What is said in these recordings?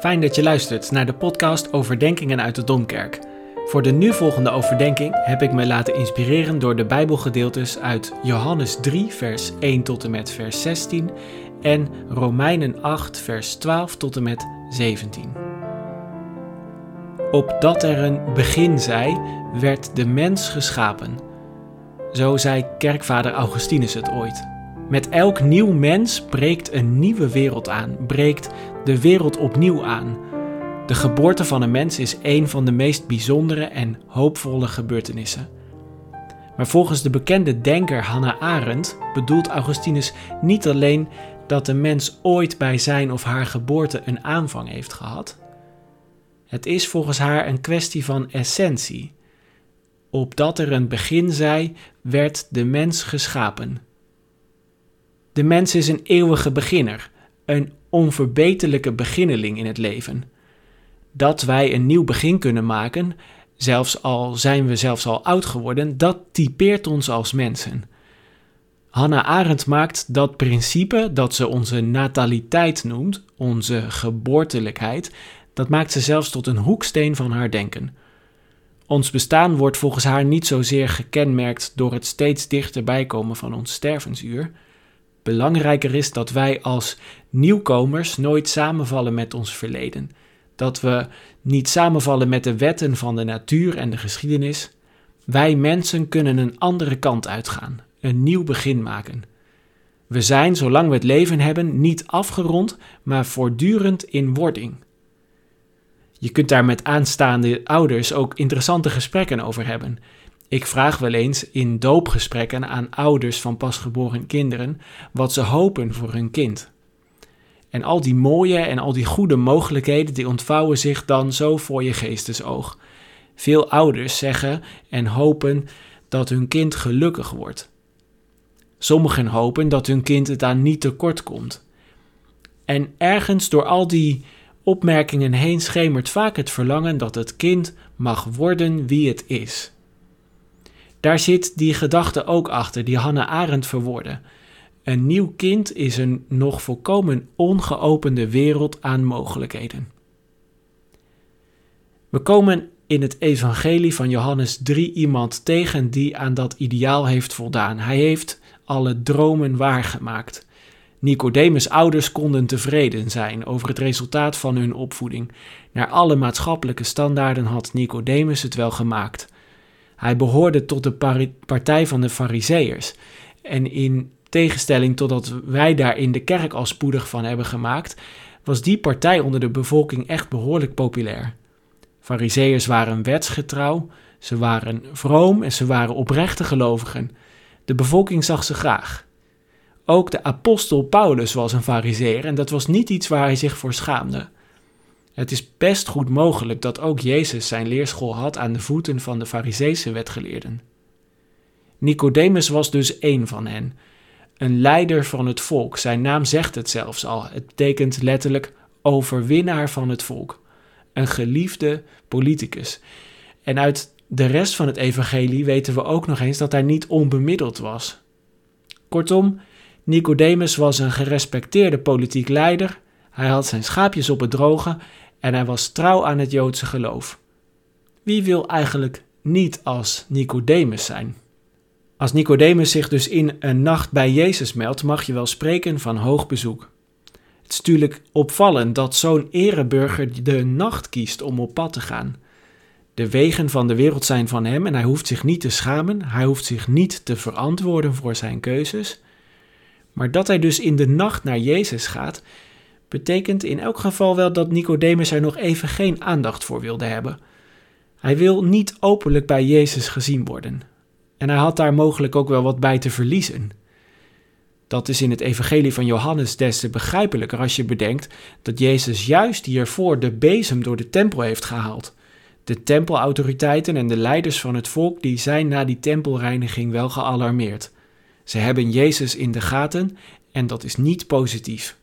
Fijn dat je luistert naar de podcast Overdenkingen uit de Domkerk. Voor de nu volgende overdenking heb ik me laten inspireren door de Bijbelgedeeltes uit Johannes 3, vers 1 tot en met vers 16 en Romeinen 8, vers 12 tot en met 17. Opdat er een begin zij, werd de mens geschapen. Zo zei kerkvader Augustinus het ooit. Met elk nieuw mens breekt een nieuwe wereld aan, breekt de wereld opnieuw aan. De geboorte van een mens is een van de meest bijzondere en hoopvolle gebeurtenissen. Maar volgens de bekende denker Hannah Arendt bedoelt Augustinus niet alleen dat de mens ooit bij zijn of haar geboorte een aanvang heeft gehad. Het is volgens haar een kwestie van essentie. Opdat er een begin zij, werd de mens geschapen. De mens is een eeuwige beginner, een onverbeterlijke beginneling in het leven. Dat wij een nieuw begin kunnen maken, zelfs al zijn we zelfs al oud geworden, dat typeert ons als mensen. Hannah Arendt maakt dat principe dat ze onze nataliteit noemt, onze geboortelijkheid, dat maakt ze zelfs tot een hoeksteen van haar denken. Ons bestaan wordt volgens haar niet zozeer gekenmerkt door het steeds dichterbij komen van ons stervensuur, Belangrijker is dat wij als nieuwkomers nooit samenvallen met ons verleden. Dat we niet samenvallen met de wetten van de natuur en de geschiedenis. Wij mensen kunnen een andere kant uitgaan, een nieuw begin maken. We zijn, zolang we het leven hebben, niet afgerond, maar voortdurend in wording. Je kunt daar met aanstaande ouders ook interessante gesprekken over hebben. Ik vraag wel eens in doopgesprekken aan ouders van pasgeboren kinderen wat ze hopen voor hun kind. En al die mooie en al die goede mogelijkheden die ontvouwen zich dan zo voor je geestesoog. Veel ouders zeggen en hopen dat hun kind gelukkig wordt. Sommigen hopen dat hun kind het aan niet tekort komt. En ergens door al die opmerkingen heen schemert vaak het verlangen dat het kind mag worden wie het is. Daar zit die gedachte ook achter, die Hannah Arendt verwoordde. Een nieuw kind is een nog volkomen ongeopende wereld aan mogelijkheden. We komen in het evangelie van Johannes 3 iemand tegen die aan dat ideaal heeft voldaan. Hij heeft alle dromen waargemaakt. Nicodemus' ouders konden tevreden zijn over het resultaat van hun opvoeding. Naar alle maatschappelijke standaarden had Nicodemus het wel gemaakt. Hij behoorde tot de partij van de Fariseërs. En in tegenstelling tot wat wij daar in de kerk al spoedig van hebben gemaakt, was die partij onder de bevolking echt behoorlijk populair. Fariseërs waren wetsgetrouw, ze waren vroom en ze waren oprechte gelovigen. De bevolking zag ze graag. Ook de apostel Paulus was een fariseer en dat was niet iets waar hij zich voor schaamde. Het is best goed mogelijk dat ook Jezus zijn leerschool had aan de voeten van de Fariseese wetgeleerden. Nicodemus was dus één van hen, een leider van het volk. Zijn naam zegt het zelfs al. Het betekent letterlijk overwinnaar van het volk, een geliefde politicus. En uit de rest van het evangelie weten we ook nog eens dat hij niet onbemiddeld was. Kortom, Nicodemus was een gerespecteerde politiek leider. Hij had zijn schaapjes op het droge en hij was trouw aan het Joodse geloof. Wie wil eigenlijk niet als Nicodemus zijn? Als Nicodemus zich dus in een nacht bij Jezus meldt, mag je wel spreken van hoog bezoek. Het is natuurlijk opvallend dat zo'n ereburger de nacht kiest om op pad te gaan. De wegen van de wereld zijn van hem en hij hoeft zich niet te schamen, hij hoeft zich niet te verantwoorden voor zijn keuzes. Maar dat hij dus in de nacht naar Jezus gaat, betekent in elk geval wel dat Nicodemus er nog even geen aandacht voor wilde hebben. Hij wil niet openlijk bij Jezus gezien worden. En hij had daar mogelijk ook wel wat bij te verliezen. Dat is in het evangelie van Johannes des te begrijpelijker als je bedenkt dat Jezus juist hiervoor de bezem door de tempel heeft gehaald. De tempelautoriteiten en de leiders van het volk die zijn na die tempelreiniging wel gealarmeerd. Ze hebben Jezus in de gaten en dat is niet positief.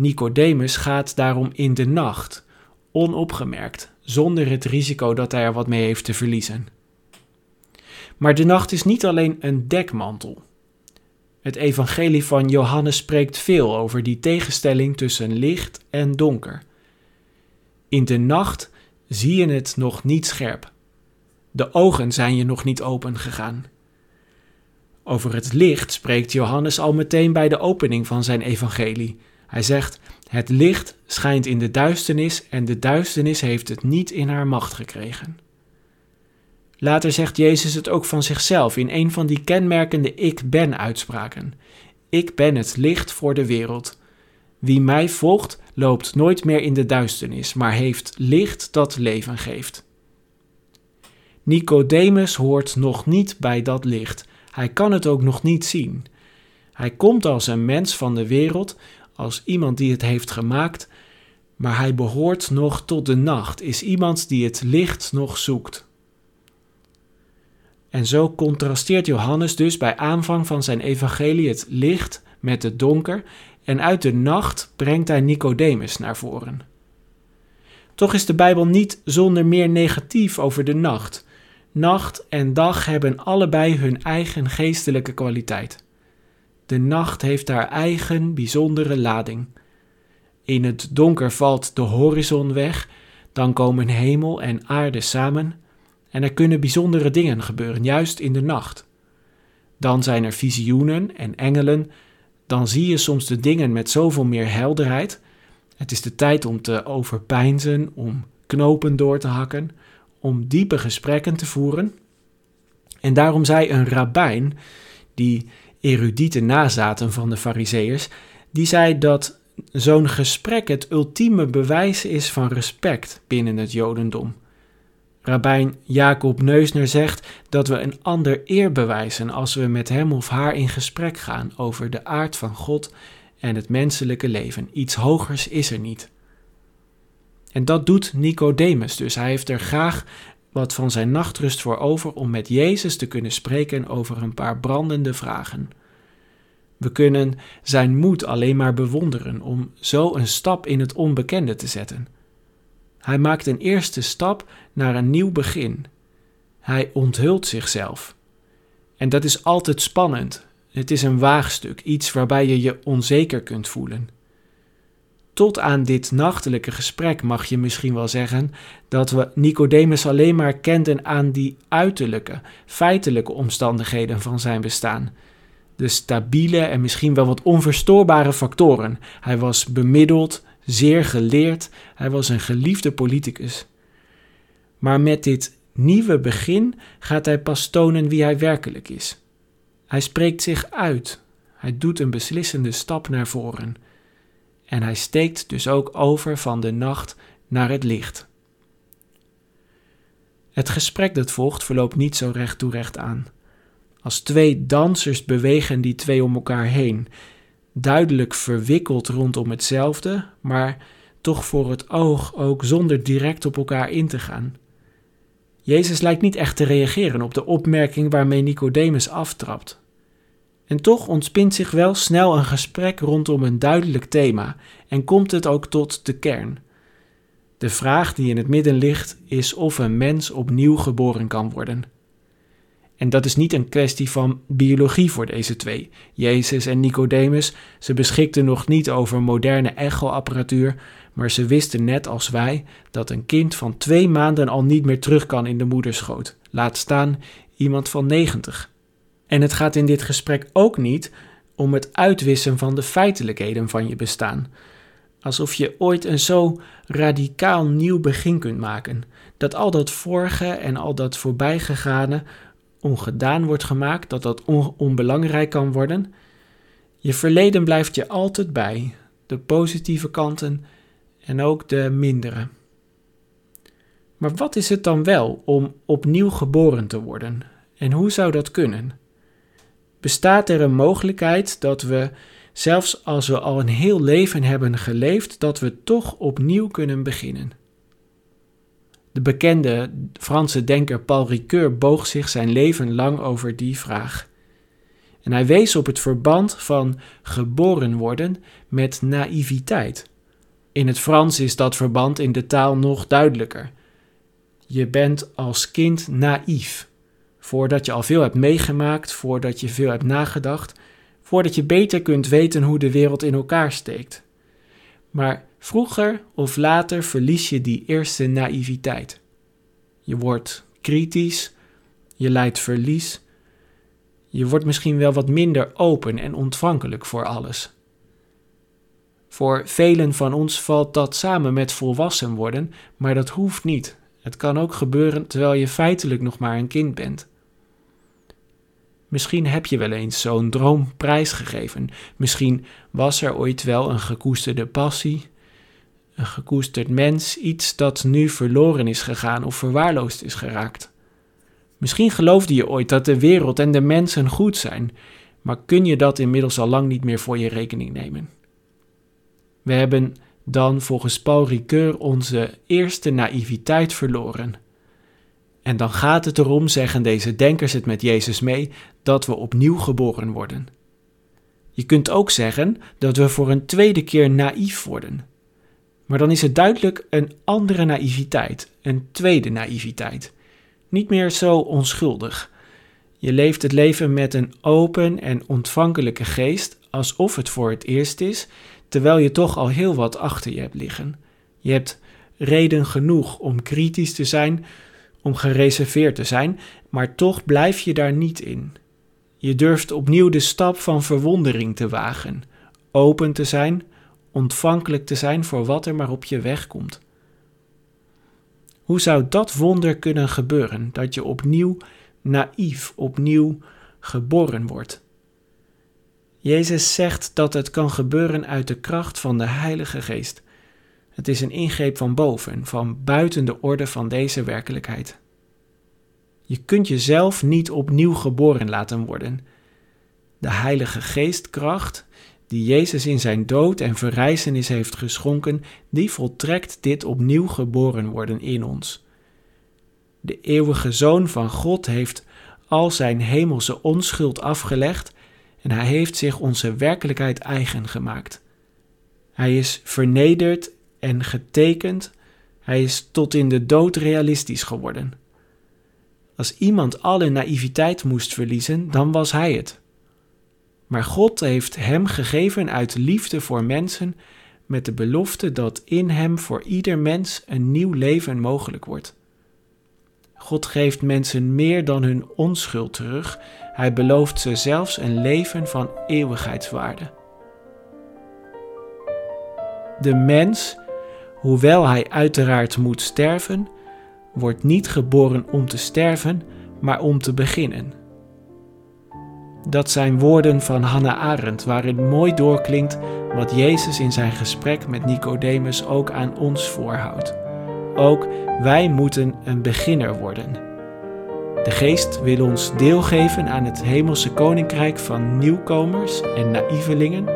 Nicodemus gaat daarom in de nacht, onopgemerkt, zonder het risico dat hij er wat mee heeft te verliezen. Maar de nacht is niet alleen een dekmantel. Het evangelie van Johannes spreekt veel over die tegenstelling tussen licht en donker. In de nacht zie je het nog niet scherp. De ogen zijn je nog niet open gegaan. Over het licht spreekt Johannes al meteen bij de opening van zijn evangelie. Hij zegt: Het licht schijnt in de duisternis en de duisternis heeft het niet in haar macht gekregen. Later zegt Jezus het ook van zichzelf in een van die kenmerkende Ik ben uitspraken. Ik ben het licht voor de wereld. Wie mij volgt, loopt nooit meer in de duisternis, maar heeft licht dat leven geeft. Nicodemus hoort nog niet bij dat licht. Hij kan het ook nog niet zien. Hij komt als een mens van de wereld, als iemand die het heeft gemaakt, maar hij behoort nog tot de nacht, is iemand die het licht nog zoekt. En zo contrasteert Johannes dus bij aanvang van zijn evangelie het licht met het donker en uit de nacht brengt hij Nicodemus naar voren. Toch is de Bijbel niet zonder meer negatief over de nacht. Nacht en dag hebben allebei hun eigen geestelijke kwaliteit. De nacht heeft haar eigen bijzondere lading. In het donker valt de horizon weg, dan komen hemel en aarde samen en er kunnen bijzondere dingen gebeuren, juist in de nacht. Dan zijn er visioenen en engelen, dan zie je soms de dingen met zoveel meer helderheid. Het is de tijd om te overpeinzen, om knopen door te hakken, om diepe gesprekken te voeren. En daarom zei een rabbijn, die erudite nazaten van de Fariseërs, die zei dat zo'n gesprek het ultieme bewijs is van respect binnen het Jodendom. Rabijn Jacob Neusner zegt dat we een ander eer bewijzen als we met hem of haar in gesprek gaan over de aard van God en het menselijke leven. Iets hogers is er niet. En dat doet Nicodemus dus. Hij heeft er graag wat van zijn nachtrust voor over om met Jezus te kunnen spreken over een paar brandende vragen. We kunnen zijn moed alleen maar bewonderen om zo een stap in het onbekende te zetten. Hij maakt een eerste stap naar een nieuw begin. Hij onthult zichzelf. En dat is altijd spannend. Het is een waagstuk, iets waarbij je je onzeker kunt voelen. Tot aan dit nachtelijke gesprek mag je misschien wel zeggen dat we Nicodemus alleen maar kenden aan die uiterlijke, feitelijke omstandigheden van zijn bestaan. De stabiele en misschien wel wat onverstoorbare factoren. Hij was bemiddeld, zeer geleerd, hij was een geliefde politicus. Maar met dit nieuwe begin gaat hij pas tonen wie hij werkelijk is. Hij spreekt zich uit, hij doet een beslissende stap naar voren. En hij steekt dus ook over van de nacht naar het licht. Het gesprek dat volgt verloopt niet zo recht toe recht aan. Als twee dansers bewegen die twee om elkaar heen duidelijk verwikkeld rondom hetzelfde, maar toch voor het oog ook zonder direct op elkaar in te gaan. Jezus lijkt niet echt te reageren op de opmerking waarmee Nicodemus aftrapt. En toch ontspint zich wel snel een gesprek rondom een duidelijk thema en komt het ook tot de kern. De vraag die in het midden ligt is of een mens opnieuw geboren kan worden. En dat is niet een kwestie van biologie voor deze twee. Jezus en Nicodemus, ze beschikten nog niet over moderne echoapparatuur, maar ze wisten net als wij dat een kind van twee maanden al niet meer terug kan in de moederschoot. Laat staan iemand van 90. En het gaat in dit gesprek ook niet om het uitwissen van de feitelijkheden van je bestaan. Alsof je ooit een zo radicaal nieuw begin kunt maken, dat al dat vorige en al dat voorbijgegane ongedaan wordt gemaakt, dat dat onbelangrijk kan worden. Je verleden blijft je altijd bij, de positieve kanten en ook de mindere. Maar wat is het dan wel om opnieuw geboren te worden? En hoe zou dat kunnen? Bestaat er een mogelijkheid dat we, zelfs als we al een heel leven hebben geleefd, dat we toch opnieuw kunnen beginnen? De bekende Franse denker Paul Ricoeur boog zich zijn leven lang over die vraag. En hij wees op het verband van geboren worden met naïviteit. In het Frans is dat verband in de taal nog duidelijker. Je bent als kind naïef. Voordat je al veel hebt meegemaakt, voordat je veel hebt nagedacht, voordat je beter kunt weten hoe de wereld in elkaar steekt. Maar vroeger of later verlies je die eerste naïviteit. Je wordt kritisch, je lijdt verlies, je wordt misschien wel wat minder open en ontvankelijk voor alles. Voor velen van ons valt dat samen met volwassen worden, maar dat hoeft niet. Het kan ook gebeuren terwijl je feitelijk nog maar een kind bent. Misschien heb je wel eens zo'n droom prijsgegeven. Misschien was er ooit wel een gekoesterde passie, een gekoesterd mens, iets dat nu verloren is gegaan of verwaarloosd is geraakt. Misschien geloofde je ooit dat de wereld en de mensen goed zijn, maar kun je dat inmiddels al lang niet meer voor je rekening nemen. We hebben dan volgens Paul Ricoeur onze eerste naïviteit verloren. En dan gaat het erom, zeggen deze denkers het met Jezus mee, dat we opnieuw geboren worden. Je kunt ook zeggen dat we voor een tweede keer naïef worden. Maar dan is het duidelijk een andere naïviteit, een tweede naïviteit. Niet meer zo onschuldig. Je leeft het leven met een open en ontvankelijke geest, alsof het voor het eerst is, terwijl je toch al heel wat achter je hebt liggen. Je hebt reden genoeg om kritisch te zijn, om gereserveerd te zijn, maar toch blijf je daar niet in. Je durft opnieuw de stap van verwondering te wagen, open te zijn, ontvankelijk te zijn voor wat er maar op je weg komt. Hoe zou dat wonder kunnen gebeuren, dat je opnieuw naïef, opnieuw geboren wordt? Jezus zegt dat het kan gebeuren uit de kracht van de Heilige Geest. Het is een ingreep van boven, van buiten de orde van deze werkelijkheid. Je kunt jezelf niet opnieuw geboren laten worden. De Heilige Geestkracht, die Jezus in zijn dood en verrijzenis heeft geschonken, die voltrekt dit opnieuw geboren worden in ons. De eeuwige Zoon van God heeft al zijn hemelse onschuld afgelegd en hij heeft zich onze werkelijkheid eigen gemaakt. Hij is vernederd en getekend, hij is tot in de dood realistisch geworden. Als iemand alle naïviteit moest verliezen, dan was hij het. Maar God heeft hem gegeven uit liefde voor mensen, met de belofte dat in hem voor ieder mens een nieuw leven mogelijk wordt. God geeft mensen meer dan hun onschuld terug. Hij belooft ze zelfs een leven van eeuwigheidswaarde. De mens, hoewel hij uiteraard moet sterven, wordt niet geboren om te sterven, maar om te beginnen. Dat zijn woorden van Hannah Arendt, waarin mooi doorklinkt wat Jezus in zijn gesprek met Nicodemus ook aan ons voorhoudt. Ook wij moeten een beginner worden. De Geest wil ons deelgeven aan het hemelse koninkrijk van nieuwkomers en naïvelingen.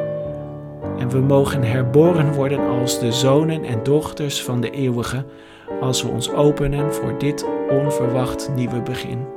En we mogen herboren worden als de zonen en dochters van de eeuwige, als we ons openen voor dit onverwacht nieuwe begin.